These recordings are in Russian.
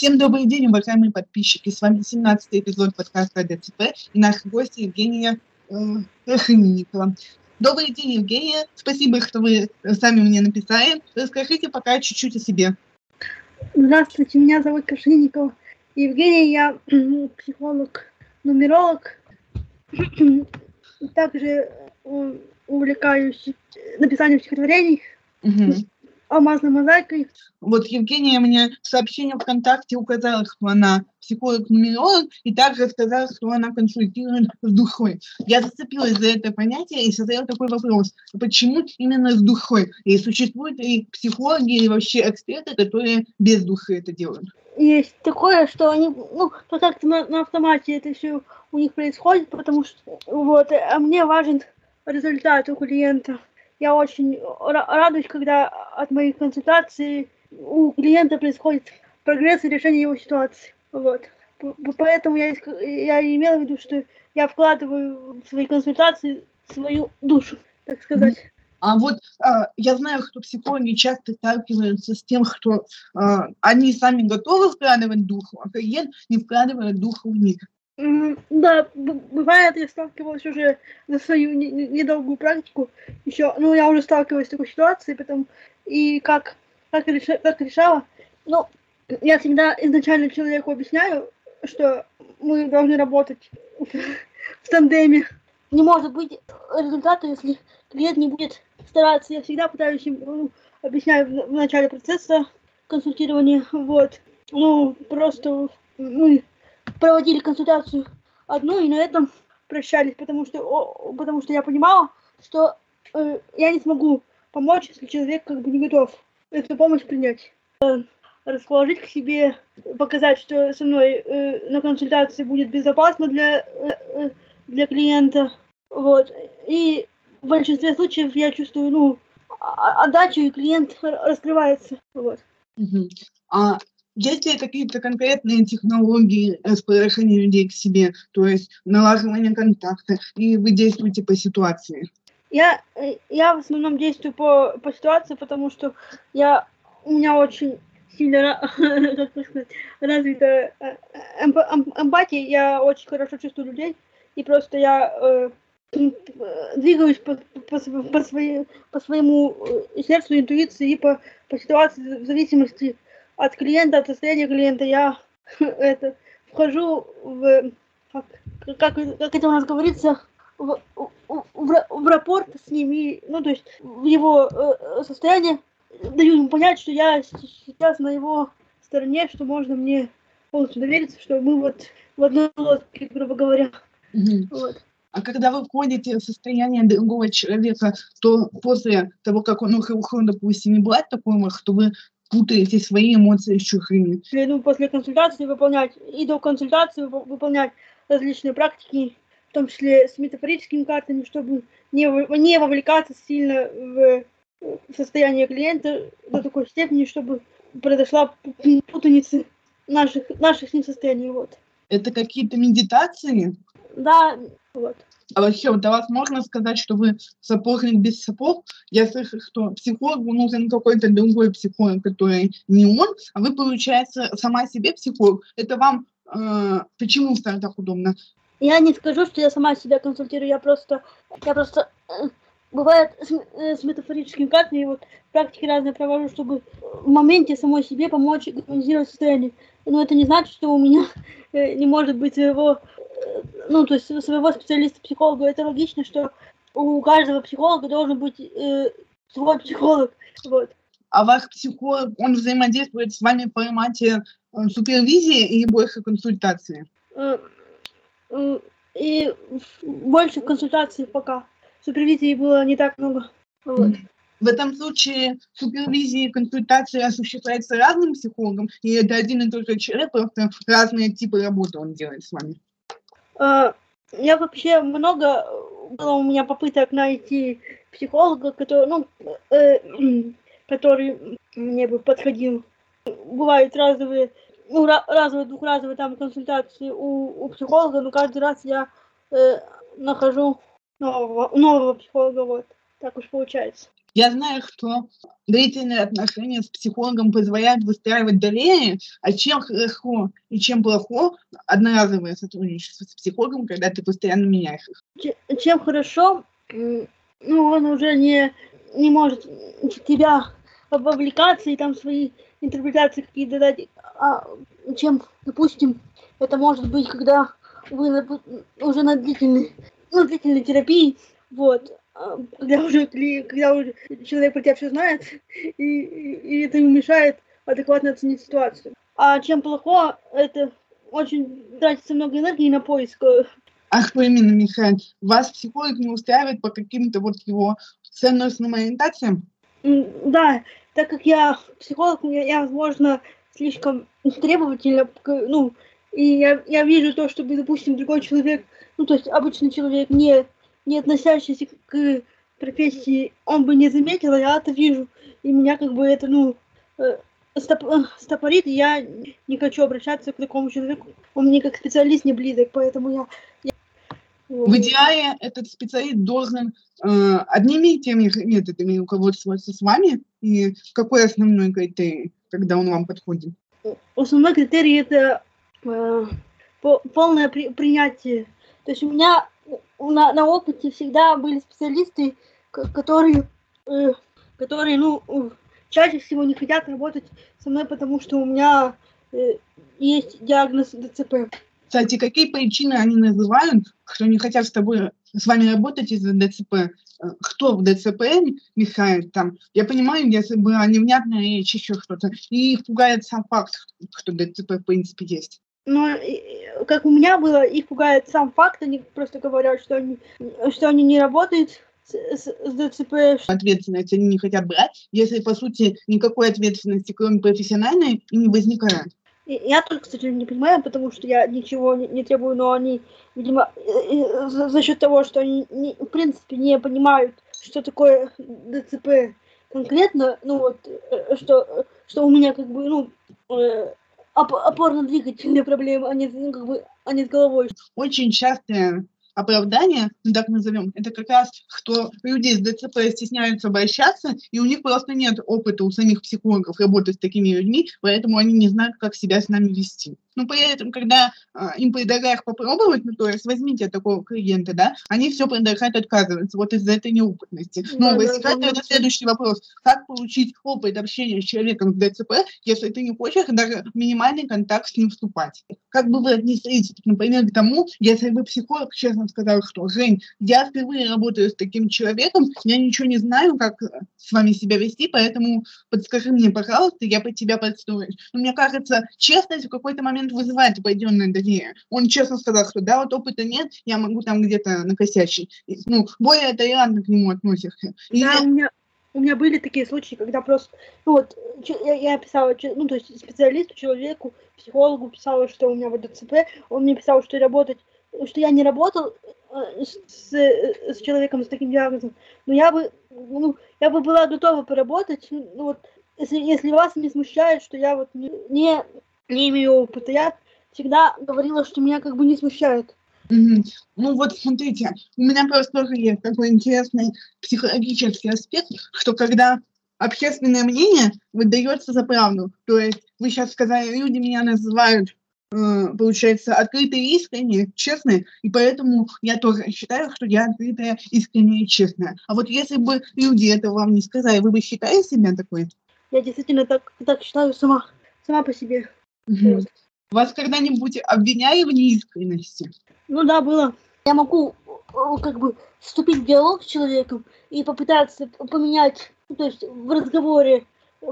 Всем добрый день, уважаемые подписчики. С вами 17-й эпизод подкаста ДЦП и наш гость Евгения э. Добрый день, Евгения. Спасибо, что вы сами мне написали. Расскажите пока чуть-чуть о себе. Здравствуйте, меня зовут Кашинникова Евгения, я психолог, нумеролог. Также э, увлекаюсь написанием стихотворений. Угу алмазной мозаикой. Вот Евгения мне в сообщении ВКонтакте указала, что она психолог-нумеролог, и также сказала, что она консультирует с душой. Я зацепилась за это понятие и задала такой вопрос. Почему именно с душой? И существуют ли психологи или вообще эксперты, которые без души это делают? Есть такое, что они, ну, как-то на, на автомате это все у них происходит, потому что, вот, а мне важен результат у клиента я очень радуюсь, когда от моих консультаций у клиента происходит прогресс и решение его ситуации. Вот. Поэтому я, я имела в виду, что я вкладываю в свои консультации свою душу, так сказать. А вот а, я знаю, что психологи часто сталкиваются с тем, что а, они сами готовы вкладывать душу, а клиент не вкладывает душу в них. Да, бывает, я сталкивалась уже за свою недолгую практику. Еще, ну, я уже сталкивалась с такой ситуацией, потом и как, как, реша, как решала. Ну, я всегда изначально человеку объясняю, что мы должны работать в тандеме. Не может быть результата, если клиент не будет стараться. Я всегда пытаюсь им ну, объясняю в, начале процесса консультирования. Вот. Ну, просто ну, проводили консультацию одну и на этом прощались, потому что, о, потому что я понимала, что э, я не смогу помочь, если человек как бы не готов эту помощь принять. Э, расположить к себе, показать, что со мной э, на консультации будет безопасно для, э, э для клиента. Вот. И в большинстве случаев я чувствую, ну, отдачу, и клиент раскрывается. Вот. Uh-huh. А есть ли какие-то конкретные технологии расположения людей к себе, то есть налаживание контакта, и вы действуете по ситуации? Я, я в основном действую по, по ситуации, потому что я, у меня очень сильно развита э, эмп, эмпатия, я очень хорошо чувствую людей, и просто я э, двигаюсь по, по, по, своей, по своему э, сердцу, интуиции и по, по ситуации в зависимости от клиента, от состояния клиента я это, вхожу в, как, как, как это у нас говорится, в, в, в, в рапорт с ним, и, ну, то есть в его э, состояние, даю ему понять, что я сейчас на его стороне, что можно мне полностью довериться, что мы вот в одной лодке, грубо говоря. Mm-hmm. Вот. А когда вы входите в состояние другого человека, то после того, как он ушел, допустим, не бывает такого, что вы путаете свои эмоции с чужими. Ну, после консультации выполнять, и до консультации выполнять различные практики, в том числе с метафорическими картами, чтобы не, не вовлекаться сильно в состояние клиента до такой степени, чтобы произошла путаница наших, наших с ним состояний. Вот. Это какие-то медитации? Да, вот. А вообще, вот о вас можно сказать, что вы сапожник без сапог? Я слышу, что психологу нужен какой-то другой психолог, который не он, а вы, получается, сама себе психолог. Это вам э, почему стало так удобно? Я не скажу, что я сама себя консультирую, я просто, я просто э, бывает с, э, с метафорическим картами, вот практики разные провожу, чтобы в моменте самой себе помочь гармонизировать состояние. Но это не значит, что у меня э, не может быть своего ну, то есть своего специалиста-психолога, это логично, что у каждого психолога должен быть э, свой психолог. Вот. А ваш психолог, он взаимодействует с вами в формате э, супервизии или больше консультации? Э, э, и больше консультаций пока. Супервизии было не так много. Вот. В этом случае супервизия и консультация осуществляется разным психологом, и это один и тот же человек, просто разные типы работы он делает с вами? А, я вообще много было у меня попыток найти психолога, который, ну, э, который мне бы подходил. Бывают разовые, ну, разовые, двухразовые там консультации у, у психолога, но каждый раз я э, нахожу нового, нового психолога, вот. Так уж получается. Я знаю, что длительные отношения с психологом позволяют выстраивать доверие, а чем хорошо и чем плохо одноразовое сотрудничество с психологом, когда ты постоянно меняешь их. Чем хорошо, ну, он уже не, не может тебя вовлекаться и там свои интерпретации какие-то дать, а чем, допустим, это может быть, когда вы уже на длительной, ну, длительной терапии, вот, когда уже, когда уже человек про тебя все знает, и, и, и это ему мешает адекватно оценить ситуацию. А чем плохо, это очень тратится много энергии на поиск. Ах, что именно, Михаил? Вас психолог не устраивает по каким-то вот его ценностным ориентациям? Да, так как я психолог, я, я возможно, слишком требовательна, ну, и я, я вижу то, чтобы, допустим, другой человек, ну, то есть обычный человек, не, не относящийся к профессии, он бы не заметил, а я это вижу. И меня как бы это, ну, э, стоп, э, стопорит, и я не хочу обращаться к такому человеку. Он мне как специалист не близок, поэтому я... я... В идеале этот специалист должен э, одними и теми методами руководствоваться с вами, и какой основной критерий, когда он вам подходит? Основной критерий это э, полное при, принятие. То есть у меня на, на опыте всегда были специалисты, которые, э, которые, ну, чаще всего не хотят работать со мной, потому что у меня э, есть диагноз ДЦП. Кстати, какие причины они называют, что не хотят с тобой, с вами работать из-за ДЦП? Э, кто в ДЦП мешает там? Я понимаю, если бы невнятная речь, еще что-то. И их пугает сам факт, что ДЦП в принципе есть. Но как у меня было, их пугает сам факт, они просто говорят, что они, что они не работают с, с, ДЦП. Ответственность они не хотят брать, если, по сути, никакой ответственности, кроме профессиональной, не возникает. Я только, кстати, не понимаю, потому что я ничего не, не требую, но они, видимо, за, за счет того, что они, не, в принципе, не понимают, что такое ДЦП конкретно, ну вот, э, что, что у меня как бы, ну, э, опорно-двигательные проблемы, а не, ну, как бы, а не с головой. Очень часто оправдание, ну, так назовем, это как раз, что люди с ДЦП стесняются обращаться, и у них просто нет опыта у самих психологов работать с такими людьми, поэтому они не знают, как себя с нами вести. Но при этом, когда а, им предлагаешь попробовать, ну, то есть возьмите такого клиента, да, они все предлагают отказываться вот из-за этой неопытности. Но да, возникает да, да, следующий вопрос. Как получить опыт общения с человеком с ДЦП, если ты не хочешь даже минимальный контакт с ним вступать? Как бы вы отнеслись, например, к тому, если бы психолог честно сказал, что «Жень, я впервые работаю с таким человеком, я ничего не знаю, как с вами себя вести, поэтому подскажи мне, пожалуйста, я под тебя подстроюсь». Но мне кажется, честность в какой-то момент момент вызывает определенное доверие. Он честно сказал, что да, вот опыта нет, я могу там где-то накосячить. Ну, более толерантно к нему относишься. И да, у меня, у меня были такие случаи, когда просто, ну вот, я, я писала, ну, то есть специалисту, человеку, психологу писала, что у меня вот ДЦП, он мне писал, что работать, что я не работал э, с, с человеком с таким диагнозом, но я бы, ну, я бы была готова поработать, ну, вот, если, если вас не смущает, что я вот не, не не имею опыта. Я всегда говорила, что меня как бы не смущает. Mm-hmm. Ну вот смотрите, у меня просто тоже есть такой интересный психологический аспект, что когда общественное мнение выдается за правду, то есть вы сейчас сказали, люди меня называют э, получается, открытые, искренние, честные, и поэтому я тоже считаю, что я открытая, искренняя и честная. А вот если бы люди это вам не сказали, вы бы считали себя такой? Я действительно так, так считаю сама, сама по себе. Угу. Вас когда-нибудь обвиняли в неискренности? Ну да, было. Я могу э, как бы вступить в диалог с человеком и попытаться поменять, ну, то есть в разговоре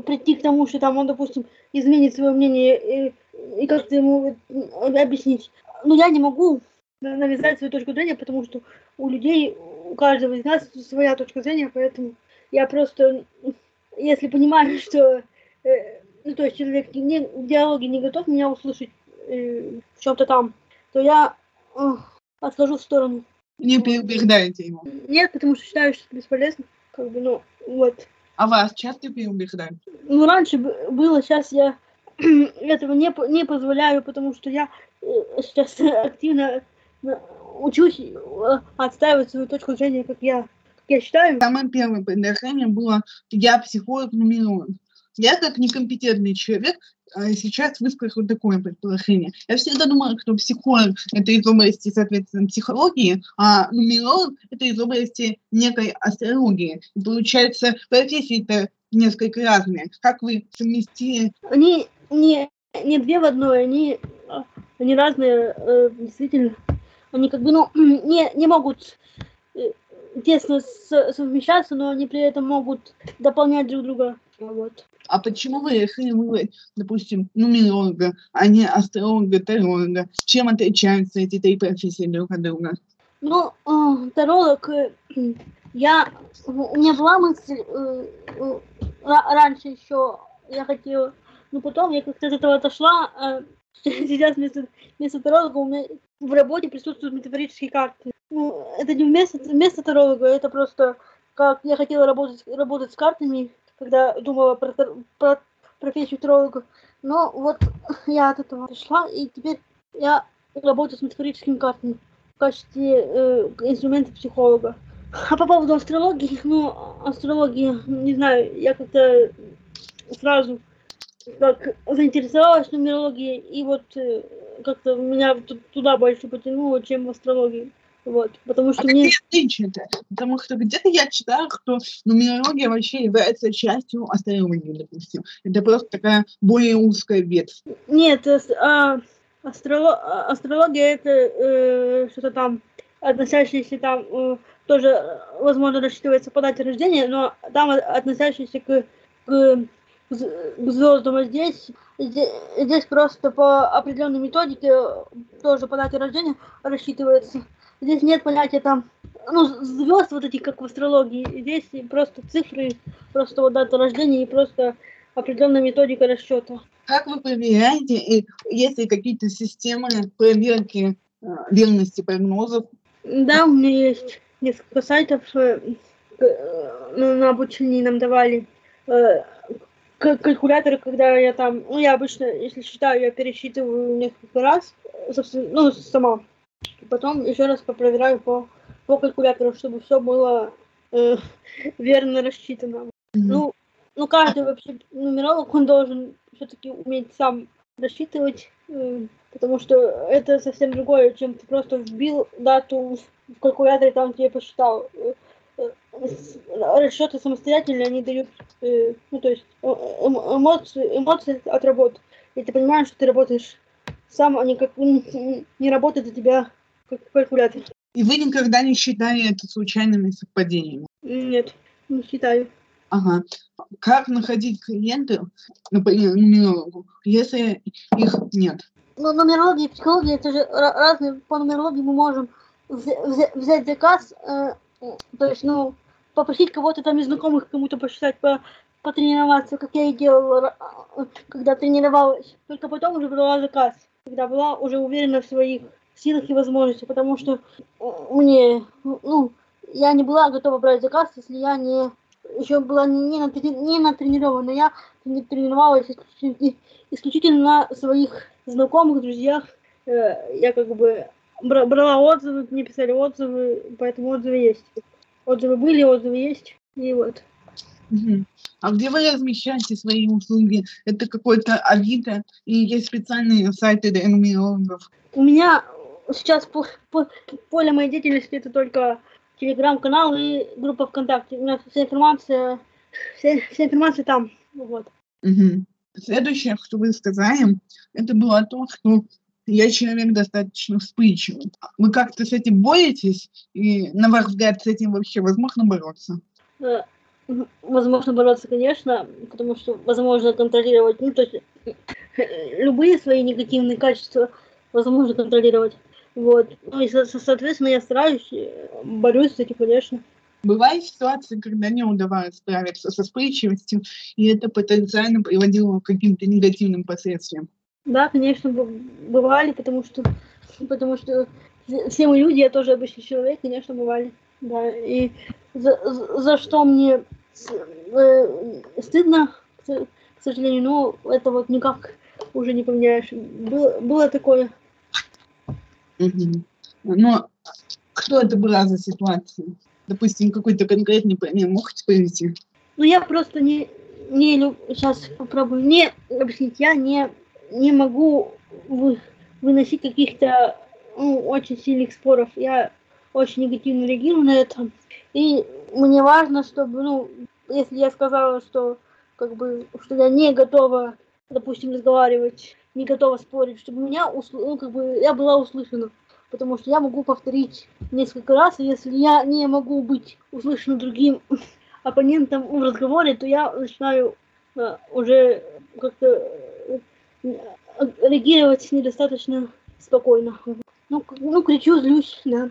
прийти к тому, что там он, допустим, изменит свое мнение и, и как-то ему объяснить. Но я не могу навязать свою точку зрения, потому что у людей, у каждого из нас своя точка зрения, поэтому я просто, если понимаю, что э, ну, то есть человек не, в диалоге не готов меня услышать э, в чем-то там, то я э, отхожу в сторону. Не переубеждаете его? Нет, потому что считаю, что это бесполезно. Как бы, ну, вот. А вас часто переубеждают? Ну, раньше было, сейчас я этого не, не позволяю, потому что я э, сейчас активно учусь э, отстаивать свою точку зрения, как я я считаю. Самое первое предложение было «я психолог-нумеролог». Я как некомпетентный человек а, сейчас выскажу такое предположение. Я всегда думала, что психолог – это из области, соответственно, психологии, а нумеролог – это из области некой астрологии. И получается, профессии-то несколько разные. Как вы совместили? Они не, не две в одной, они, они разные, э, действительно. Они как бы, ну, не, не могут э, тесно совмещаться, но они при этом могут дополнять друг друга. Вот. А почему вы решили выбрать, допустим, нумеролога, а не астролога, таролога? Чем отличаются эти три профессии друг от друга? Ну, э, таролог, э, я, у меня была мысль э, раньше еще, я хотела, но потом я как-то от этого отошла, э, сейчас вместо, вместо таролога у меня в работе присутствуют метафорические карты. Ну, это не вместо, вместо таролога, это просто как я хотела работать, работать с картами, когда думала про, про профессию таролога. Но вот я от этого пришла, и теперь я работаю с метафорическими картами в качестве э, инструмента психолога. А по поводу астрологии, ну, астрологии, не знаю, я как-то сразу как заинтересовалась нумерологией, и вот э, как-то меня туда больше потянуло, чем в астрологии. Вот, потому что а мне... отличия-то? Потому что где-то я читала, что нумерология вообще является частью астрологии, допустим. Это просто такая более узкая ветвь. Нет, а, астроло... А, астрология это э, что-то там относящееся там э, тоже, возможно, рассчитывается по дате рождения, но там относящееся к, к, к звездам, а здесь, здесь, здесь просто по определенной методике тоже по дате рождения рассчитывается. Здесь нет понятия там, ну, звезд вот этих, как в астрологии. Здесь просто цифры, просто вот дата рождения и просто определенная методика расчета. Как вы проверяете, есть ли какие-то системы проверки э, верности прогнозов? Да, у меня есть несколько сайтов. Э, э, на обучении нам давали калькуляторы, когда я там, ну, я обычно, если считаю, я пересчитываю несколько раз, собственно, ну, сама. Потом еще раз попроверяю по, по калькулятору, чтобы все было э, верно рассчитано. Mm-hmm. Ну, ну, каждый вообще нумеролог, он должен все-таки уметь сам рассчитывать, э, потому что это совсем другое, чем ты просто вбил дату в калькуляторе, там тебе посчитал. Э, э, расчеты самостоятельные, они дают, э, ну, то есть э, эмоции, эмоции от работы. И ты понимаешь, что ты работаешь сам, они как не работают за тебя калькулятор. И вы никогда не считали это случайными совпадениями? Нет, не считаю. Ага. Как находить клиентов, например, нумерологу, если их нет? Ну, нумерология и психология, это же разные. По нумерологии мы можем взять, взять заказ, э, то есть, ну, попросить кого-то там из знакомых кому-то посчитать, по, потренироваться, как я и делала, когда тренировалась. Только потом уже брала заказ когда была уже уверена в своих силах и возможностях, потому что э, мне, ну, я не была готова брать заказ, если я не еще была не, не, не натренирована, я не тренировалась исключительно на своих знакомых, друзьях. Э, я как бы брала отзывы, мне писали отзывы, поэтому отзывы есть. Отзывы были, отзывы есть, и вот. А где вы размещаете свои услуги? Это какой-то Авито и есть специальные сайты для нумерологов? У меня сейчас по, по, поле моей деятельности это только телеграм-канал и группа ВКонтакте. У нас вся информация, вся, вся информация там. Вот. Угу. Следующее, что вы сказали, это было то, что я человек достаточно вспыльчивый. Вы как-то с этим боретесь? И, на ваш взгляд, с этим вообще возможно бороться? Э, возможно бороться, конечно, потому что возможно контролировать, ну, то есть любые свои негативные качества возможно контролировать. Вот. Ну и, соответственно, я стараюсь, э, борюсь с этим, конечно. Бывают ситуации, когда не удавалось справиться со вспыльчивостью, и это потенциально приводило к каким-то негативным последствиям. Да, конечно, бывали, потому что, потому что все мы люди, я тоже обычный человек, конечно, бывали. Да, и за, за что мне Э, стыдно, к сожалению, но это вот никак уже не поменяешь. Было, было такое. Угу. Но кто это была за ситуация? Допустим, какой-то конкретный пример можете привести? Ну, я просто не, не люб... сейчас попробую не объяснить, я не, не могу вы, выносить каких-то ну, очень сильных споров. Я очень негативно реагирую на это. И мне важно, чтобы, ну, если я сказала, что как бы, что я не готова, допустим, разговаривать, не готова спорить, чтобы меня, усл... ну, как бы, я была услышана. Потому что я могу повторить несколько раз, и если я не могу быть услышана другим оппонентом в разговоре, то я начинаю э, уже как-то э, реагировать недостаточно спокойно. Ну, ну, кричу, злюсь, да.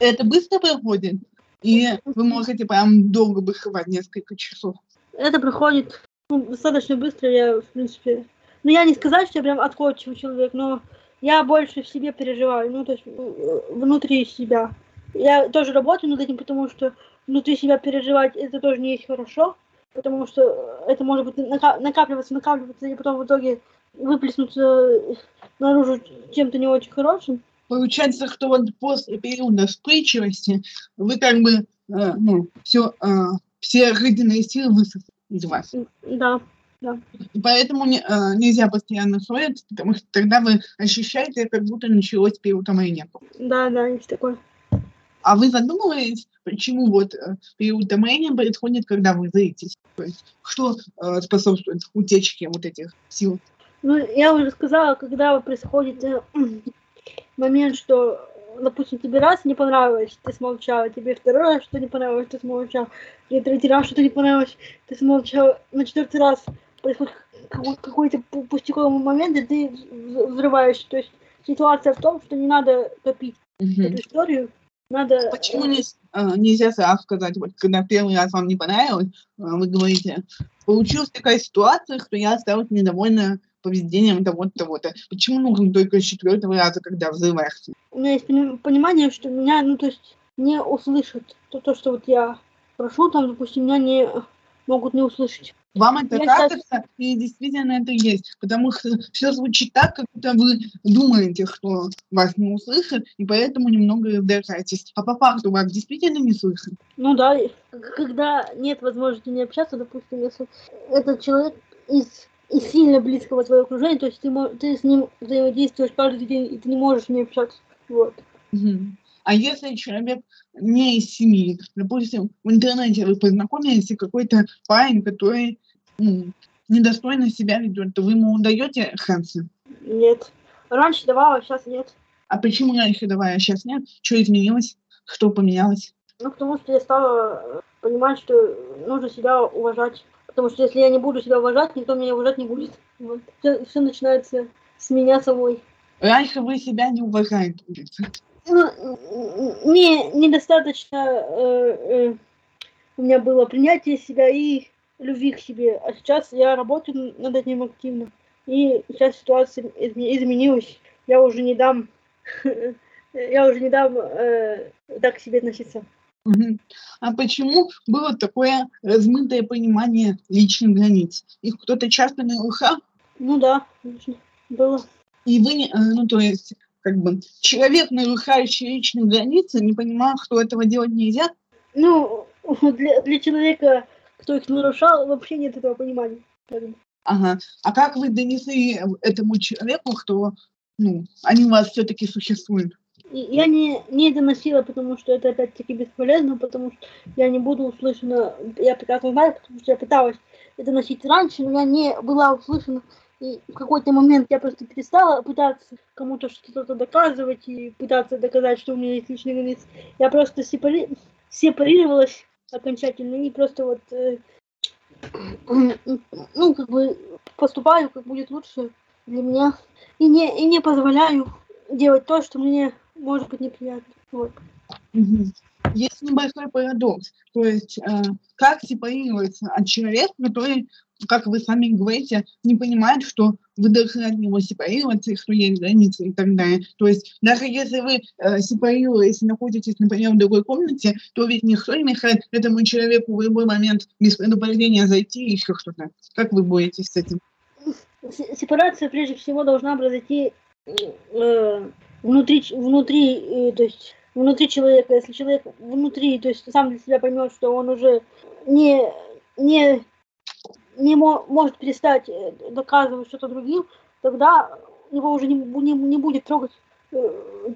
Это быстро проходит? И вы можете прям долго быховать, несколько часов? Это проходит ну, достаточно быстро, я, в принципе... Ну, я не сказать, что я прям отходчивый человек, но я больше в себе переживаю, ну, то есть внутри себя. Я тоже работаю над этим, потому что внутри себя переживать это тоже не есть хорошо, потому что это может быть накапливаться, накапливаться, и потом в итоге выплеснуться наружу чем-то не очень хорошим. Получается, что вот после периода вспыльчивости вы как бы, э, ну, все, э, все жизненные силы высохли из вас. Да, да. Поэтому не, э, нельзя постоянно ссориться, потому что тогда вы ощущаете, как будто началось переутомление. Да, да, есть такое. А вы задумываетесь, почему вот э, переутомление происходит, когда вы злитесь? То есть что э, способствует утечке вот этих сил? Ну, я уже сказала, когда происходит э, момент, что, допустим, тебе раз не понравилось, ты смолчал, тебе второй раз что не понравилось, ты смолчал, и третий раз что-то не понравилось, ты смолчал, на четвертый раз происходит какой-то пустяковый момент, и ты взрываешься. То есть ситуация в том, что не надо копить угу. эту историю, надо... Почему не, а, нельзя сразу сказать, вот когда первый раз вам не понравилось, а, вы говорите, получилась такая ситуация, что я осталась недовольна поведением того-то, того-то. Почему нужно только с четвертого раза, когда взрываешься? У меня есть понимание, что меня, ну, то есть, не услышат. То, то что вот я прошу, там, допустим, меня не могут не услышать. Вам это Я кажется, сейчас... и действительно это есть, потому что все звучит так, как будто вы думаете, что вас не услышат, и поэтому немного раздражаетесь. А по факту вас действительно не слышат? Ну да, когда нет возможности не общаться, допустим, если этот человек из из сильно близкого твоего окружения, то есть ты, ты с ним взаимодействуешь каждый день, и ты не можешь ним общаться. Вот. Угу. А если человек не из семьи, допустим, в интернете вы познакомились, и какой-то парень, который ну, недостойно себя ведет, то вы ему даете шансы? Нет. Раньше давала, сейчас нет. А почему раньше давала, а сейчас нет? Что изменилось? Что поменялось? Ну, потому что я стала понимать, что нужно себя уважать. Потому что если я не буду себя уважать, никто меня уважать не будет. Вот. Все, все начинается с меня самой. Раньше вы себя не уважаете. Ну, не, недостаточно э, э, у меня было принятие себя и любви к себе. А сейчас я работаю над этим активно. И сейчас ситуация изменилась. Я уже не дам, я уже не дам э, так к себе относиться. А почему было такое размытое понимание личных границ? Их кто-то часто нарушал? Ну да, было. И вы, э, ну то есть, как бы, человек, нарушающий личные границы, не понимал, что этого делать нельзя? Ну, для, для человека, кто их нарушал, вообще нет этого понимания. Ага. А как вы донесли этому человеку, что ну, они у вас все-таки существуют? Я не, не доносила, потому что это опять-таки бесполезно, потому что я не буду услышана, я прекрасно знаю, потому что я пыталась это носить раньше, но я не была услышана, и в какой-то момент я просто перестала пытаться кому-то что-то доказывать и пытаться доказать, что у меня есть личный границы. Я просто сепари... сепарировалась окончательно и просто вот э, ну, как бы поступаю, как будет лучше для меня. И не, и не позволяю делать то, что мне может быть неприятно. Вот. Есть небольшой парадокс. То есть, э, как сепарироваться от человека, который, как вы сами говорите, не понимает, что вы должны от него сепарироваться, что есть границы и так далее. То есть, даже если вы э, сепарируетесь и находитесь, например, в другой комнате, то ведь никто не мешает этому человеку в любой момент без предупреждения зайти и еще что-то. Как вы боретесь с этим? Сепарация, прежде всего, должна произойти э, внутри, внутри, э, то есть внутри человека, если человек внутри, то есть сам для себя поймет, что он уже не, не, не мо- может перестать э, доказывать что-то другим, тогда его уже не, не, не будет трогать э,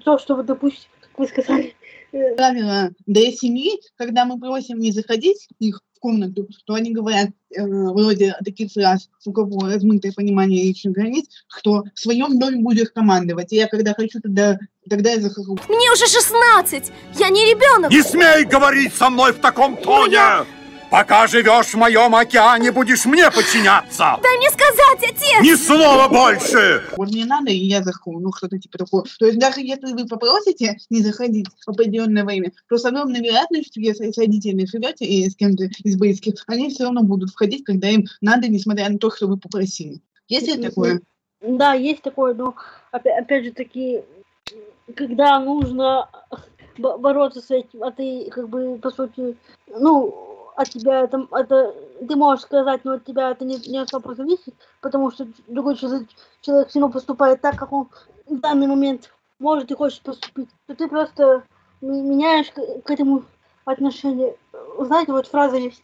то, что, вот, допустим, как вы сказали, э, правило для семьи, когда мы просим не заходить к них в комнату, то они говорят э, вроде таких фраз, у кого размытое понимание личных границ, кто в своем доме будешь командовать. И я когда хочу, тогда, тогда я захожу. Мне уже 16! Я не ребенок! Не смей говорить со мной в таком тоне! Пока живешь в моем океане, будешь мне подчиняться! Дай мне сказать, отец! Ни слова больше! Вот мне надо, и я захожу, ну что-то типа такого. То есть даже если вы попросите не заходить в определенное время, то с огромной вероятностью, если с родителями живете и с кем-то из близких, они все равно будут входить, когда им надо, несмотря на то, что вы попросили. Есть ли такое? Да, есть такое, но опять, опять же таки, когда нужно бо- бороться с этим, а ты как бы по сути, ну, от тебя это, это ты можешь сказать, но от тебя это не, не особо зависит, потому что другой человек, человек все равно поступает так, как он в данный момент может и хочет поступить, то ты просто ме- меняешь к, к этому отношение. Знаете, вот фраза есть.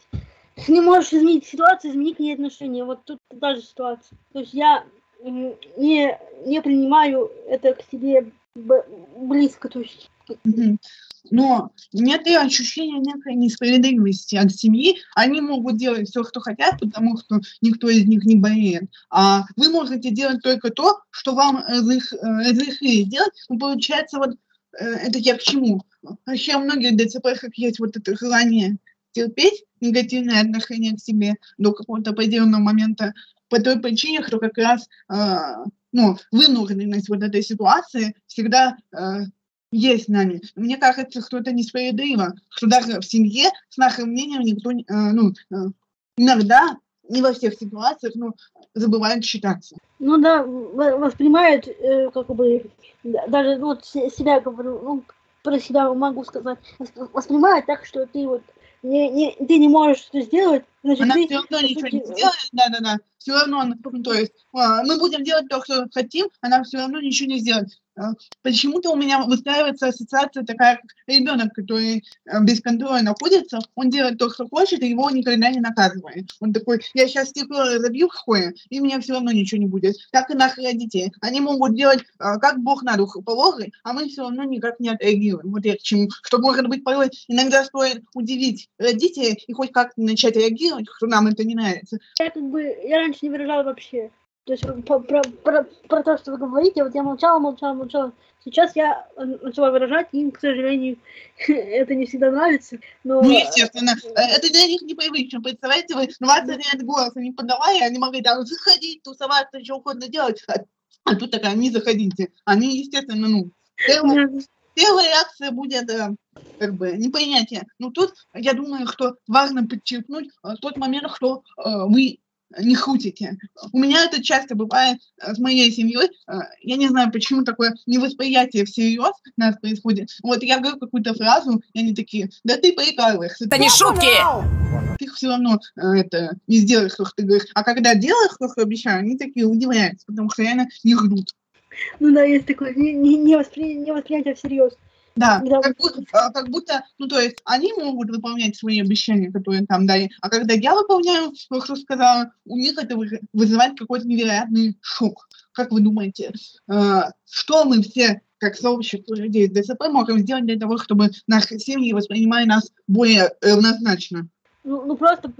Если не можешь изменить ситуацию, измени к ней отношение. Вот тут та же ситуация. То есть я не, не принимаю это к себе близко, то есть. Мгм. Но нет и ощущения некой несправедливости от семьи. Они могут делать все, что хотят, потому что никто из них не болеет. А вы можете делать только то, что вам разреш- э, разрешили сделать. Ну, получается, вот э, это я к чему? Вообще у многих ДЦП как есть вот это желание терпеть негативное отношение к себе до какого-то определенного момента по той причине, что как раз э, ну, вынужденность вот этой ситуации всегда э, есть нами. Мне кажется, что это несправедливо, что даже в семье с нашим мнением никто, э, ну, э, иногда, не во всех ситуациях, но забывает считаться. Ну да, воспринимают, э, как бы, да- даже ну, вот се- себя говорю, ну, про себя могу сказать, вос- воспринимают так, что ты вот не, не, ты не можешь это сделать, значит, Она ты, все равно ничего не сделает, да-да-да, все равно, она- ну, то есть а, мы будем делать то, что хотим, она все равно ничего не сделает. А, Почему-то у меня выстраивается ассоциация такая, как ребенок, который э, без контроля находится, он делает то, что хочет, и его никогда не наказывает. Он такой, я сейчас стекло разобью хуе, и мне все равно ничего не будет. Так и наши родители. Они могут делать, а, как Бог на дух положит, а мы все равно никак не отреагируем. Вот я к чему. Что, может быть, порой иногда стоит удивить родителей и хоть как-то начать реагировать, что нам это не нравится. я как бы, я раньше не выражала вообще. То есть по- про, про, про то, что вы говорите, вот я молчала, молчала, молчала. Сейчас я начала выражать, им, к сожалению, это не всегда нравится. Но Ну, естественно, э, это для них непривычно. Представляете, вы 20 лет голоса не подавали, они могли там заходить, тусоваться, что угодно делать. А, а тут такая, не заходите. Они, естественно, ну, первая, первая реакция будет э, как бы непринятие. Но тут, я думаю, что важно подчеркнуть э, тот момент, что э, вы не шутите. У меня это часто бывает э, с моей семьей. Я не знаю, почему такое невосприятие всерьез у нас происходит. Вот я говорю какую-то фразу, и они такие, да ты прикалываешься. Это не шутки! Ты все равно это не сделаешь, то, что ты говоришь. А когда делаешь то, что обещаю, они такие удивляются, потому что реально не ждут. Ну да, есть такое не, не, не, воспри- не воспринятие всерьез. Да, Да. как будто, а, как будто, ну то есть они могут выполнять свои обещания, которые там дали, а когда я выполняю, то, что сказала, у них это вы- вызывает какой-то невероятный шок. Как вы думаете, э, что мы все, как сообщество людей с ДСП, можем сделать для того, чтобы наши семьи воспринимали нас более равнозначно? Ну, ну просто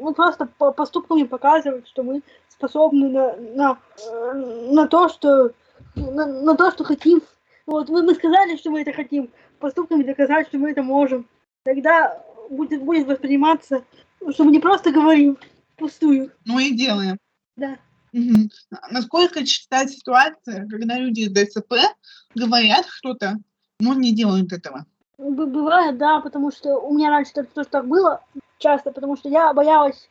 ну просто по поступками показывать, что мы способны на, на, э, на то, что на, на то, что хотим. Вот вы, мы сказали, что мы это хотим, поступками доказать, что мы это можем. Тогда будет, будет восприниматься, что мы не просто говорим пустую. Ну и делаем. Да. А Насколько чиста ситуация, когда люди с ДЦП говорят что-то, но не делают этого? Бывает, да, потому что у меня раньше тоже так было часто, потому что я боялась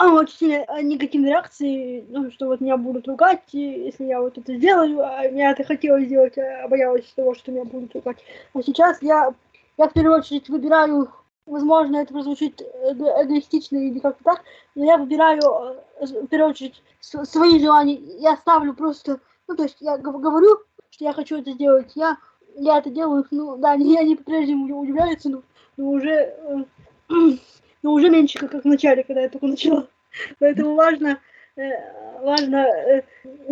очень сильно э, негативной реакции, ну, что вот меня будут ругать, если я вот это сделаю, а я это хотела сделать, а боялась того, что меня будут ругать. А сейчас я, я в первую очередь выбираю, возможно, это прозвучит эго- эгоистично или как-то так, но я выбираю э, в первую очередь свои желания, я ставлю просто, ну, то есть я гов- говорю, что я хочу это сделать, я я это делаю, ну, да, они, они по-прежнему удивляются, но, но уже, э, но уже меньше, как, в начале, когда я только начала. Поэтому важно, э, важно э,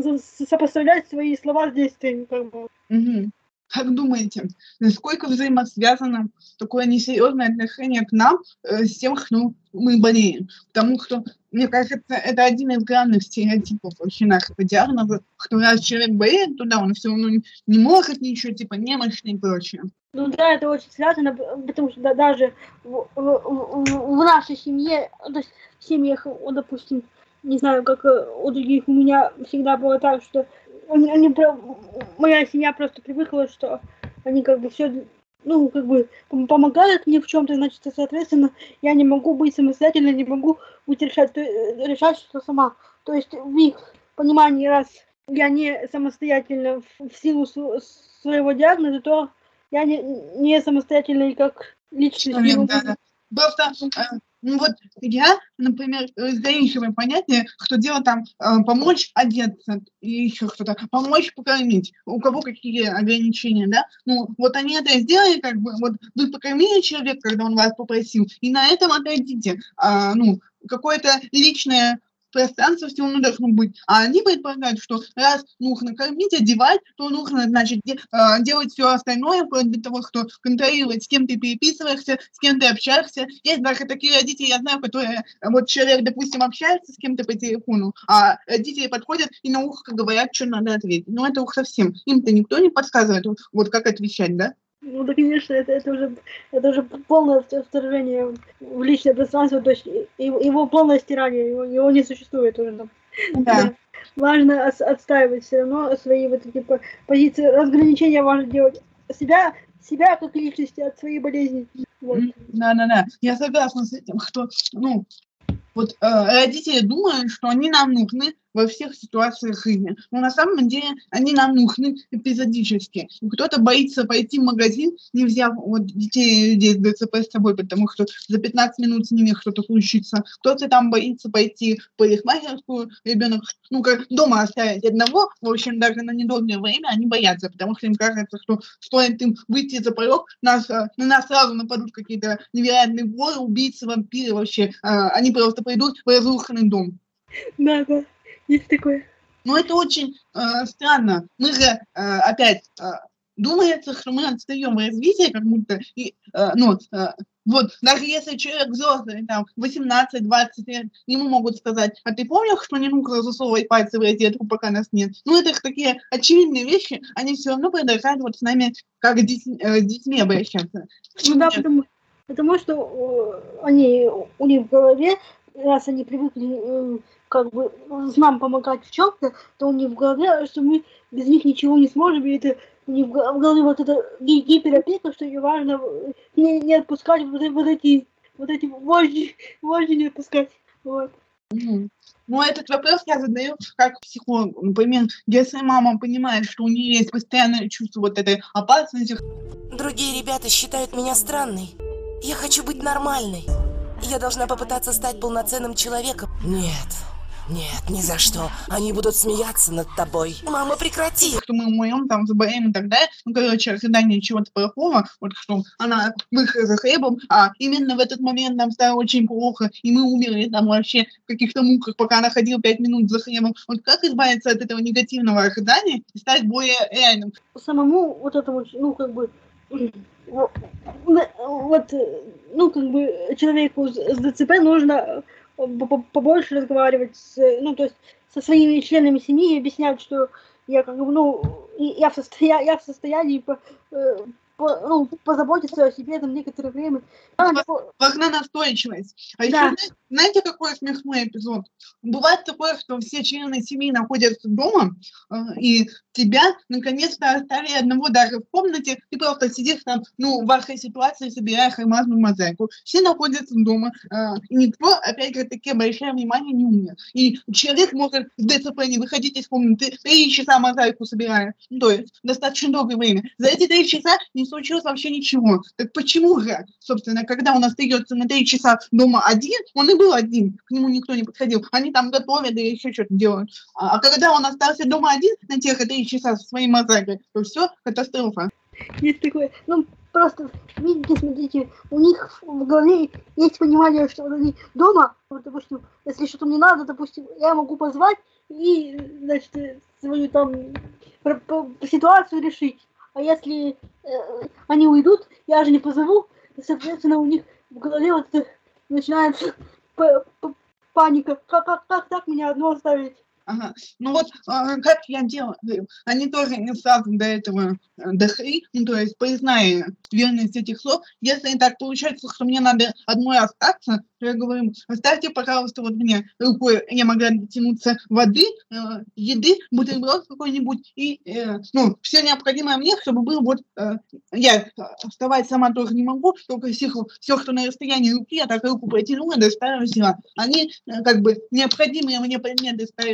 со- сопоставлять свои слова с действиями, как бы. Мгм. Как думаете, насколько взаимосвязано такое несерьезное отношение к нам э, с тем, что мы болеем? Потому что, мне кажется, это один из главных стереотипов вообще нашего диагноза, что раз человек болеет, то да, он все равно не- не может ничего, типа немощный и прочее. Ну да, это очень связано, потому что да- даже в, в- в- нашей семье, то есть в семьях, допустим, не знаю, как э, у других, у меня всегда было так, что они, они моя семья просто привыкла, что они как бы все, ну, как бы пом- помогают мне в чем-то, значит, соответственно, я не могу быть самостоятельной, не могу быть решать, э, решать что сама. То есть в их понимании, раз я не самостоятельно в, силу св- своего диагноза, то я не, не самостоятельный как личность. Человек, да, да. Просто, э, ну вот я, например, разграничиваю понятие, что дело там э, помочь одеться и еще что-то, помочь покормить, у кого какие ограничения, да, ну вот они это сделали, как бы, вот вы покормили человека, когда он вас попросил, и на этом отойдите, А, ну, какое-то личное пространство все равно должно быть. А они предполагают, что раз нужно кормить, одевать, то нужно, значит, де- а, делать все остальное, вплоть до того, что контролировать, с кем ты переписываешься, с кем ты общаешься. Есть даже такие родители, я знаю, которые, э, вот человек, допустим, общается с кем-то по телефону, а родители подходят и на ухо говорят, что надо ответить. Ну, это уж совсем. Им-то никто не подсказывает, вот как отвечать, да? Ну да, конечно, это, это уже это уже полное вт- вторжение в личное пространство, то есть его, полное стирание, его, его не существует уже там. Да. Важно отстаивать все равно свои вот эти по- позиции разграничения важно делать себя себя как личности от своей болезни. Вот. М, Да-да-да, я согласна с этим, что, ну, вот э, родители думают, что они нам нужны во всех ситуациях жизни. Но на самом деле они нам нужны эпизодически. Кто-то боится пойти в магазин, не взяв вот, детей и людей с ДЦП с собой, потому что за 15 минут с ними что-то случится. Кто-то там боится пойти в парикмахерскую, ребенок, ну, как дома оставить одного, в общем, даже на недолгое время они боятся, потому что им кажется, что стоит им выйти за порог, нас, э, на нас сразу нападут какие-то невероятные воры, убийцы, вампиры вообще. э, Они просто придут в разрушенный дом. Да, да, есть такое. Но это очень э, странно. Мы же э, опять э, думается, что мы отстаем в развитии, как будто, и, э, ну, э, вот, даже если человек взрослый, там, 18-20 лет, ему могут сказать, а ты помнишь, что не нужно засовывать пальцы в розетку, пока нас нет? Ну, это такие очевидные вещи, они все равно продолжают вот с нами, как с детьми, э, с детьми обращаться. Ну да, потому, потому что они у них в голове, раз они привыкли как бы нам помогать в чем-то, то у них в голове, что мы без них ничего не сможем, и это у них в го- в голове вот эта ги- гиперопека, что ее важно э, не, не отпускать вот, э- вот эти вот эти вожди, вожди не отпускать. Вот. Ну, этот вопрос я задаю как психолог. Например, если мама понимает, что у нее есть постоянное чувство вот этой опасности, Другие ребята считают меня странной. Я хочу быть нормальной. Я должна попытаться стать полноценным человеком. Нет, нет, ни за что. Они будут смеяться над тобой. Мама, прекрати! что мы умрем, там, заболеем и так далее. Ну, короче, ожидание чего-то плохого, вот что она выход за хлебом, а именно в этот момент нам стало очень плохо, и мы умерли там вообще в каких-то муках, пока она ходила пять минут за хлебом. Вот как избавиться от этого негативного ожидания и стать более реальным? самому вот этому, ну, как бы, вот, э, ну, как бы, человеку с с ДЦП нужно побольше разговаривать с, ну, то есть, со своими членами семьи и объяснять, что я, как бы, ну, я в, состоя... я в состоянии э, по- ну, позаботиться о себе там некоторое время. А, Важна настойчивость. А еще, Да. знаете, знаете, какой смешной эпизод? Бывает такое, что все члены семьи находятся дома, э, и тебя наконец-то оставили одного даже в комнате, ты просто сидишь там, ну, в вашей ситуации собираешь алмазную мозаику. Все находятся дома, э, и никто, опять же, таки большое внимание не умер. И человек может с ДЦП не выходить из комнаты, три часа мозаику собирая. Ну, то есть достаточно долгое время. За эти три часа не случилось вообще ничего. Так почему же, собственно, когда он остается на три часа дома один, он и был один, к нему никто не подходил. Они там готовят или еще что-то делают. А, а когда он остался дома один на тех три часа со своей мозаикой, то все, катастрофа. Есть такое. Ну, просто, видите, смотрите, у них в голове есть понимание, что они дома, вот, допустим, если что-то мне надо, допустим, я могу позвать и, значит, свою там ситуацию решить. А если э, они уйдут, я же не позову, соответственно, у них в голове вот начинается паника. Как, как, как так меня одно оставить? Ага. Ну вот, а, как я делаю, они тоже не сразу до этого э, дошли, ну то есть призная верность этих слов. Если так получается, что мне надо одной остаться, то я говорю, оставьте, пожалуйста, вот мне рукой, я могла дотянуться воды, э, еды, бутерброд какой-нибудь, и, э, ну, все необходимое мне, чтобы было вот, э, я э, вставать сама тоже не могу, только все, все, что на расстоянии руки, я так руку протянула, доставила, взяла. Они, э, как бы, необходимые мне предметы стали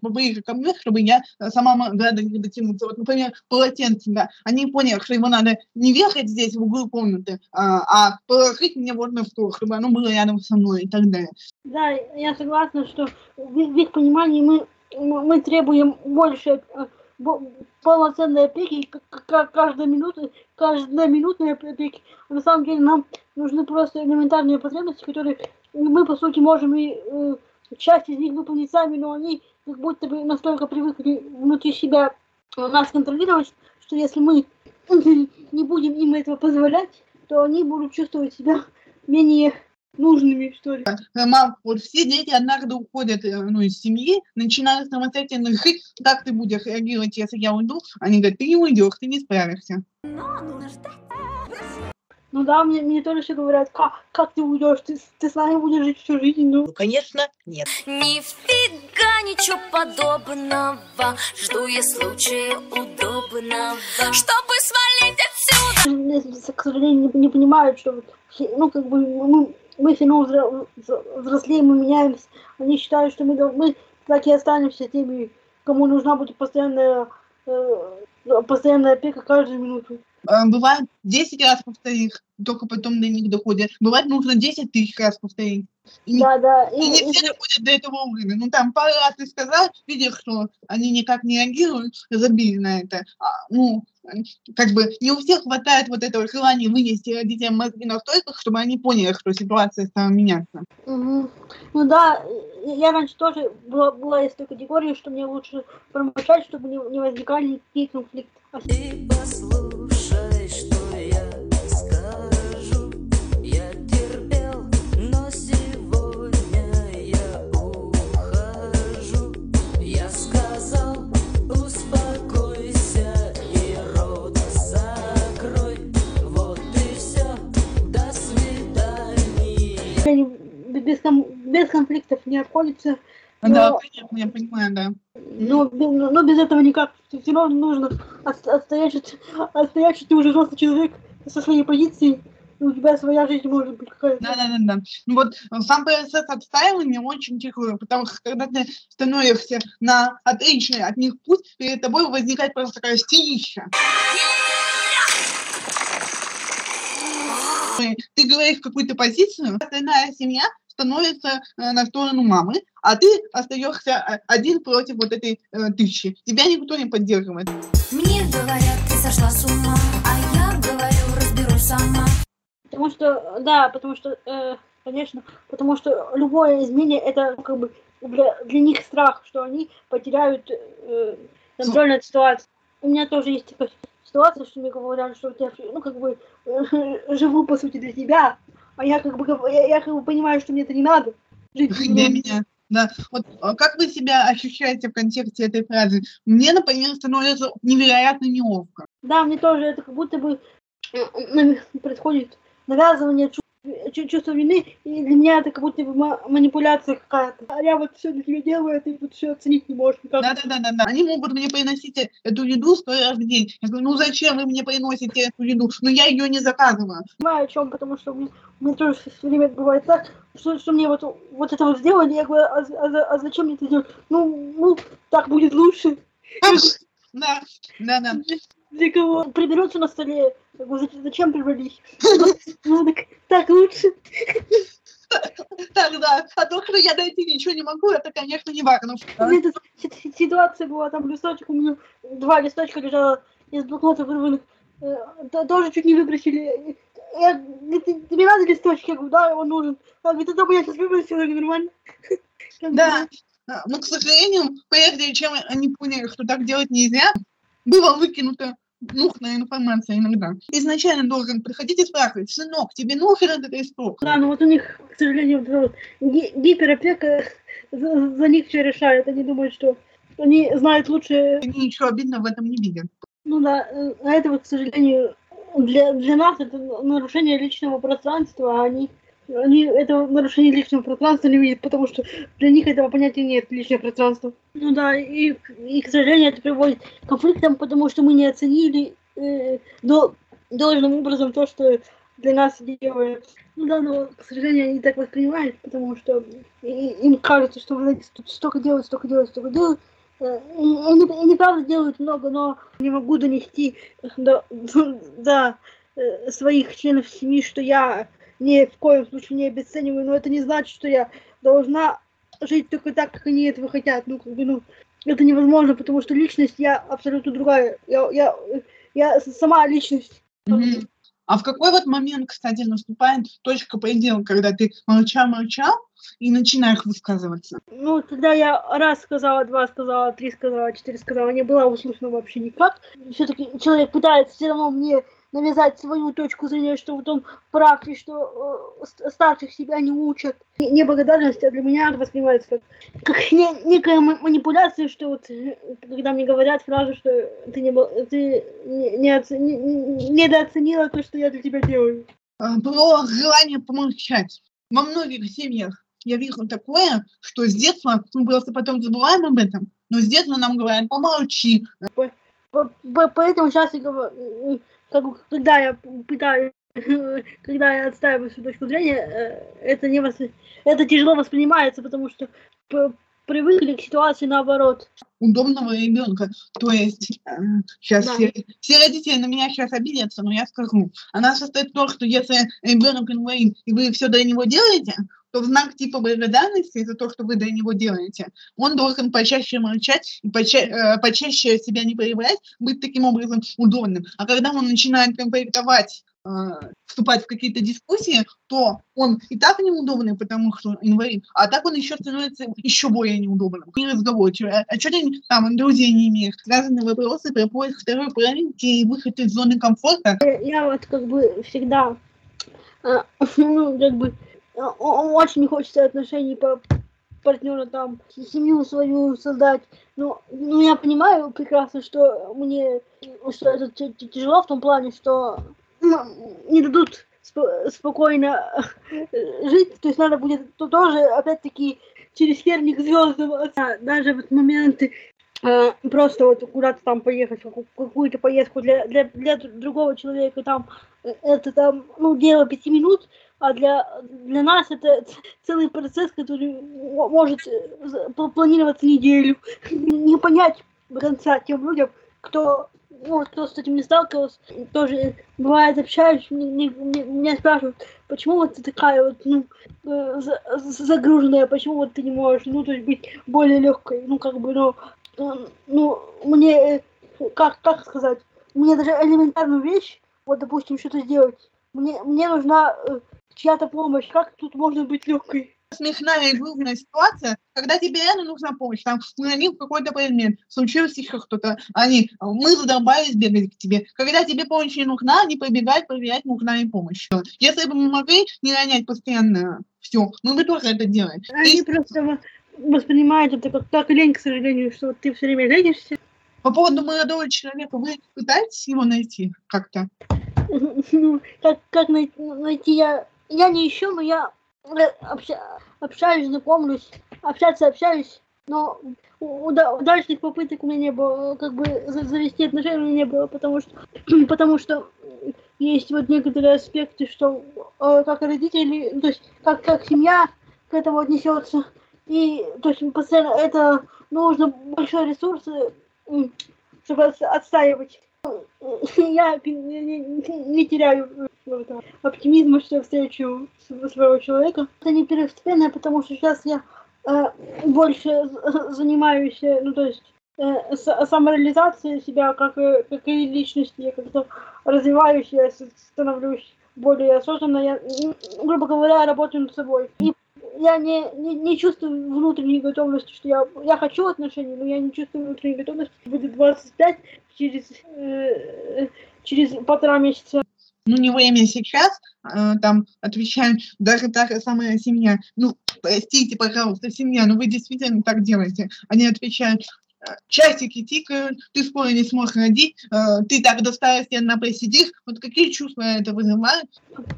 поближе ко мне, чтобы я э, сама могла до них дотянуться. Вот, например, полотенце, да, они поняли, что его надо не вешать здесь, в углу комнаты, а, а положить мне вот на стол, чтобы оно было рядом со мной и так далее. Да, я согласна, что в, их- понимании мы, мы требуем больше э, полноценной опеки, каждая минута, каждая минутная опеки. А на самом деле нам нужны просто элементарные потребности, которые мы, по сути, можем и э, часть из них выполнить сами, но они как будто бы настолько привыкли внутри себя э, нас контролировать, что если мы не будем им этого позволять, то они будут чувствовать себя менее нужными, что ли. Э, Мам, вот все дети однажды уходят э, ну, из семьи, начинают самостоятельно жить. Как ты будешь реагировать, если я уйду? Они говорят, ты не уйдешь, ты не справишься. Ну да, мне, мне тоже все говорят, как, как ты уйдешь, ты, с- ты с нами будешь жить всю жизнь. Ну, Ну, конечно, нет. Нифига ничего подобного Жду я случая удобного Чтобы свалить отсюда к сожалению, не, не понимают, что вот, ну, как бы мы, мы все равно взро- взро- взрослеем, мы меняемся. Они считают, что мы, мы так и останемся теми, кому нужна будет постоянная, э, постоянная опека каждую минуту. Э, Бывает 10 раз повторить, только потом до них доходят. Бывает нужно 10 тысяч раз повторить. И Да, да. и не все доходят до этого уровня. Ну там пару раз ты сказал, видишь, что они никак не реагируют, забили на это. А, ну, как бы не у всех хватает вот этого желания вынести родителям мозги настолько, чтобы они поняли, что ситуация стала меняться. Мгм. Ну да, я раньше тоже была, была из той категории, что мне лучше промолчать, чтобы не, не возникали никакие конфликты. А Ты послушай, без, без конфликтов не обходятся. Да, Но- конечно, я понимаю, да. Но, но без этого никак. Все равно нужно от- отстоять, отстоять, что ты уже взрослый человек со своей позиции. И у тебя своя жизнь может быть какая-то. Да, да, да, да. Ну вот э, сам процесс отстаивания очень тяжелый, потому что когда ты становишься на отличный от них путь, перед тобой возникает просто такая стилища. Ты говоришь какую-то позицию, остальная семья становится э, на сторону мамы, а ты остаешься э, один против вот этой э, тысячи. Тебя никто не поддерживает. Мне говорят, ты сошла с ума А я говорю, разберусь сама Потому что, да, потому что, э, конечно, потому что любое изменение это ну, как бы для, для них страх, что они потеряют э, контроль над ситуацией. У меня тоже есть такая ситуация, что мне говорят, что я, ну, как бы, э, живу, по сути, для тебя, а я как бы, я, я как бы понимаю, что мне это не надо. Жить Для меня. Да. Вот а как вы себя ощущаете в контексте этой фразы? Мне, например, становится невероятно неловко. Да, мне тоже это как будто бы происходит навязывание чу- чу- чувства вины, и для меня это как будто бы ма- манипуляция какая-то. А я вот все для тебя делаю, а ты вот все оценить не можешь никак. Да, да, да, да, да. Они могут мне приносить эту еду сто раз в день. Я говорю, ну зачем вы мне приносите эту еду? Ну я ее не заказываю. понимаю, о чем, потому что у меня, у меня тоже все время бывает так, что, что мне вот, вот это вот сделали, я говорю, а, а а зачем мне это делать? Ну, ну, так будет лучше. Да, да, да. Для кого? Приберутся на столе. «Зачем- прибрались? Ну, так, так лучше. Так, да. А то, что я дойти ничего не могу, это, конечно, не си- ситуация была, там листочек, у меня два листочка лежало из блокнота вырванных. э, то- тоже чуть не выбросили. Я, говорит, «Ты- тебе надо листочек? Я говорю, да, он нужен. Он говорит, это я сейчас выбросила, я нормально. Да, а, но, к сожалению, прежде чем они поняли, что так делать нельзя, была выкинута нужная информация иногда. Изначально должен приходить и спрашивать, сынок, тебе нужен этот листок? Да, но вот у них, к сожалению, гиперопека за, за них все решает. Они думают, что они знают лучше. Они ничего обидного в этом не видят. Ну да, э, а это вот, к сожалению, для, для нас это нарушение личного пространства, а они, они это нарушение личного пространства не видят, потому что для них этого понятия нет, личное пространство. Ну да, и, и к сожалению, это приводит к конфликтам, потому что мы не оценили э, до, должным образом то, что для нас делают. Ну да, но, к сожалению, они так воспринимают, потому что им кажется, что эти тут столько делают, столько делают, столько делают. Э, они, они правда делают много, но не могу донести до, до э, своих членов семьи, что я ни в коем случае не обесцениваю, но это не значит, что я должна жить только так, как они этого хотят. Ну, как бы, ну, это невозможно, потому что личность я абсолютно другая. Я, я, я сама личность. Мгм. А в какой вот момент, кстати, наступает точка предела, когда ты молчал-молчал и начинаешь высказываться? Ну, когда я раз сказала, два сказала, три сказала, четыре сказала, не была услышана вообще никак. Все-таки человек пытается все равно мне навязать свою точку зрения, что вот он прав, и что э, ст- старших себя не учат. Не- Неблагодарность а для меня воспринимается как, как не- некая ма- манипуляция, что вот э, когда мне говорят фразу, что ты, не, ты не, не оце- не- не- недооценила то, что я для тебя делаю. А, Про желание помолчать. Во многих семьях я вижу такое, что с детства, мы просто потом забываем об этом, но с детства нам говорят, помолчи, По- по- Поэтому сейчас я говорю, как когда я пытаюсь, когда я отстаиваю свою точку зрения, э, это не вос- это тяжело воспринимается, потому что привыкли к ситуации наоборот. удобного ребенка. То есть сейчас Да. все, все родители на меня сейчас обидятся, но я скажу. Она состоит в том, что если ребенок инвалид, и вы все для него делаете, то в знак типа благодарности за то, что вы для него делаете, он должен почаще молчать и поча- э, почаще себя не проявлять, быть таким образом удобным. А когда он начинает конфликтовать, э, вступать в какие-то дискуссии, то он и так неудобный, потому что инвалид, а так он еще становится еще более неудобным. И разговорчивый. А что ты там друзей не имеешь? Связанные вопросы про поиск второй половинки и выход из зоны комфорта. Я вот как бы всегда, э, ну, как бы, очень не хочется отношений по партнера там, семью свою создать. Но ну, я понимаю прекрасно, что мне, что это тяжело в том плане, что ну, не дадут спо- спокойно э, жить, то есть надо будет то тоже, опять-таки, через херни к звездам, даже вот моменты э, просто вот куда-то там поехать, какую-то поездку для, для, для другого человека, там, э, это там, ну, дело пяти минут, а для, для нас это целый процесс, который мо- может э, планироваться неделю. Не понять до конца тем людям, кто, ну, вот кто с этим не сталкивался, тоже бывает общаюсь, мне- меня спрашивают, почему вот ты такая вот, ну, э, за- за- загруженная, почему вот ты не можешь, ну, то есть быть более легкой, ну, как бы, ну, э, ну, мне, э, как, как сказать, мне даже элементарную вещь, вот, допустим, что-то сделать, мне, мне нужна э, чья-то помощь, как тут можно быть легкой? Смешная и грустная ситуация, когда тебе реально нужна помощь. Там уронил какой-то предмет, случилось еще что-то. Они, мы задолбались бегать к тебе. Когда тебе помощь не нужна, не побегать, проверять, нужна и помощь. Если бы мы могли не ронять постоянно все, мы бы тоже это делали. Они И просто во- воспринимают это как, как лень, к сожалению, что ты все время ленишься. по поводу молодого человека, вы пытаетесь его найти как-то? Ну, как, как най- найти я... Я не ищу, но я э, обща- общаюсь, знакомлюсь, общаться общаюсь, но удачных попыток у меня не было, как бы за- завести отношения у меня не было, потому что, потому что есть вот некоторые аспекты, что э, как родители, то есть как, как семья к этому отнесется, и то есть постоянно это нужно большой ресурс, э, чтобы отс- отстаивать. Я не, не- теряю э, оптимизма, что я встречу своего человека. Это не первостепенно, потому что сейчас я э, больше занимаюсь, э, ну то есть э, с- самореализации себя как, и- как и личности, я как-то развиваюсь, я становлюсь более осознанно, я, грубо говоря, работаю над собой. И я не, не, не чувствую внутренней готовности, что я, я хочу отношений, но я не чувствую внутренней готовности. Будет 25 через, э, через полтора месяца. Ну, не время сейчас, э, там, отвечаем, даже та же самая семья, ну, простите, пожалуйста, семья, но вы действительно так делаете. Они отвечают, э, часики тикают, ты скоро не сможешь родить, э, ты так до старости одна посидишь. Вот какие чувства это вызывает?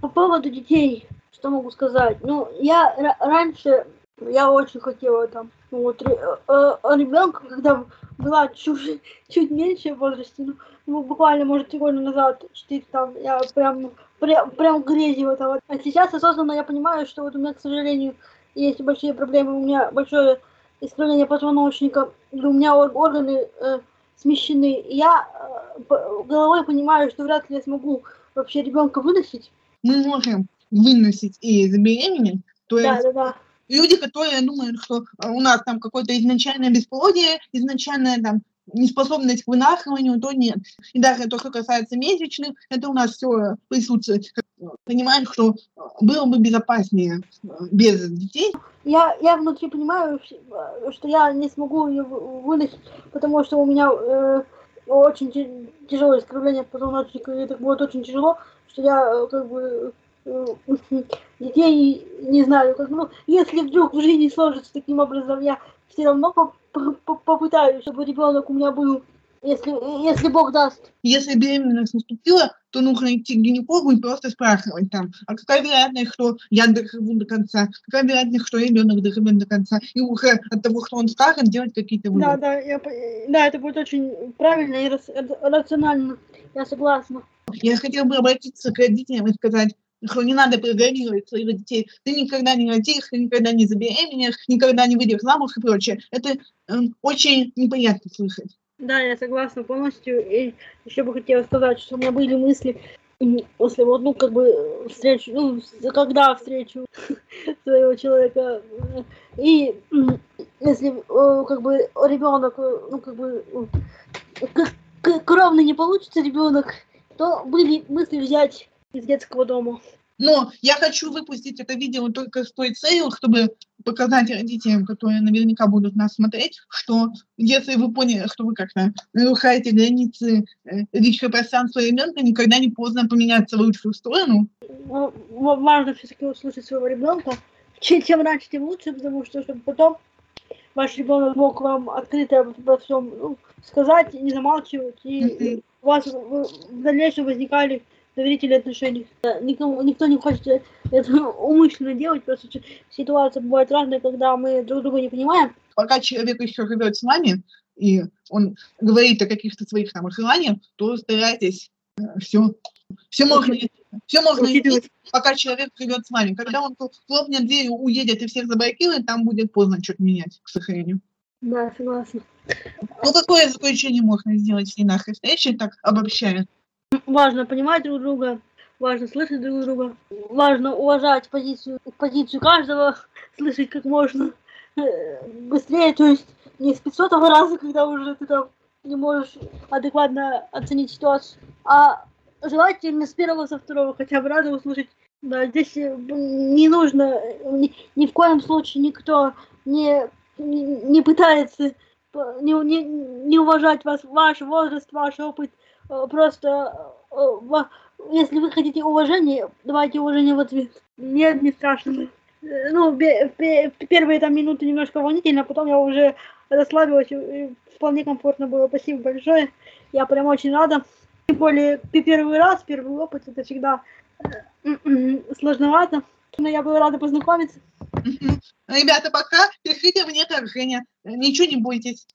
По поводу детей, что могу сказать? Ну, я ра- раньше, я очень хотела там, ну, вот, ребенка, когда была чуть, чуть меньше в возрасте, ну, ну, буквально, может, три назад, четыре там, я прям, прям, прям грезила там. А сейчас осознанно я понимаю, что вот у меня, к сожалению, есть большие проблемы, у меня большое искривление позвоночника, у меня ор- органы э, смещены. Я э, головой понимаю, что вряд ли я смогу вообще ребенка выносить. Мы можем выносить и забеременеть, то Да, есть да, да. люди, которые думают, что э, у нас там какое-то изначальное бесплодие, изначальная там неспособность к вынашиванию, то нет. И даже то, что касается месячных, это у нас все присутствует. Понимаем, что э, было бы безопаснее э, без детей. Я, я внутри понимаю, что я не смогу ее вы- выносить, потому что у меня э, очень тяжелое искривление позвоночника, и это будет очень тяжело, что я э, как бы детей не знаю, как, ну, если вдруг в жизни сложится таким образом, я все равно по- по- по- попытаюсь, чтобы ребенок у меня был, если, если Бог даст. Если беременность наступила, то нужно идти к гинекологу и просто спрашивать там, а какая вероятность, что я доживу до конца, какая вероятность, что ребенок доживет до конца, и уже от того, что он скажет, делать какие-то выводы. Да, да, я, э, да, это будет очень правильно и рас- рационально, я согласна. Я хотела бы обратиться к родителям и сказать, не надо программировать своих детей. Ты никогда не родишь, ты никогда не забеременеешь, никогда не выйдешь замуж и прочее. Это эм, очень неприятно слышать. Да, я согласна полностью. И еще бы хотела сказать, что у меня были мысли после вот, ну, как бы, э, встречу, ну, когда встречу своего человека. э, И если, э, как бы, ребенок, э, ну, как бы, э, кровный не получится ребенок, то были мысли взять из детского дома. Но я хочу выпустить это видео только с той целью, чтобы показать родителям, которые наверняка будут нас смотреть, что если вы поняли, что вы как-то нарушаете границы э, личного пространства ребенка, никогда не поздно поменяться в лучшую сторону. Ну, ва- важно все-таки услышать своего ребенка. Чем, чем раньше, тем лучше, потому что чтобы потом ваш ребенок мог вам открыто обо всем ну, сказать, не замалчивать, и Мгм. у вас в, в дальнейшем возникали доверительные отношения. Э, Никому, никто не хочет это умышленно делать, просто ситуация бывает разная, когда мы друг друга не понимаем. Пока человек еще живет с вами, и он говорит о каких-то своих там желаниях, то старайтесь все, все можно, все можно изменить, пока человек живет с вами. Когда он хлопнет дверью, уедет и всех заблокирует, там будет поздно что-то менять, к сожалению. Да, согласна. Ну, какое заключение можно сделать с нашей встречи, так обобщая? Важно понимать друг друга, важно слышать друг друга, важно уважать позицию, позицию каждого, слышать как можно э, быстрее, то есть не с 500 раза, когда уже ты там не можешь адекватно оценить ситуацию, а желательно с первого, со второго хотя бы раза услышать. Да, здесь э, не нужно, э, ни, ни в коем случае никто не, не, не пытается не, не, не уважать вас, ваш возраст, ваш опыт, просто э, если вы хотите уважения, давайте уважение в ответ. Нет, не страшно. Э, Ну, первые там минуты немножко волнительно, а потом я уже расслабилась, и- вполне комфортно было. Спасибо большое. Я прям очень рада. Тем более, ты первый раз, первый опыт, это всегда э, сложновато. Но я была рада познакомиться. Ребята, пока пишите мне как Женя, ничего не бойтесь.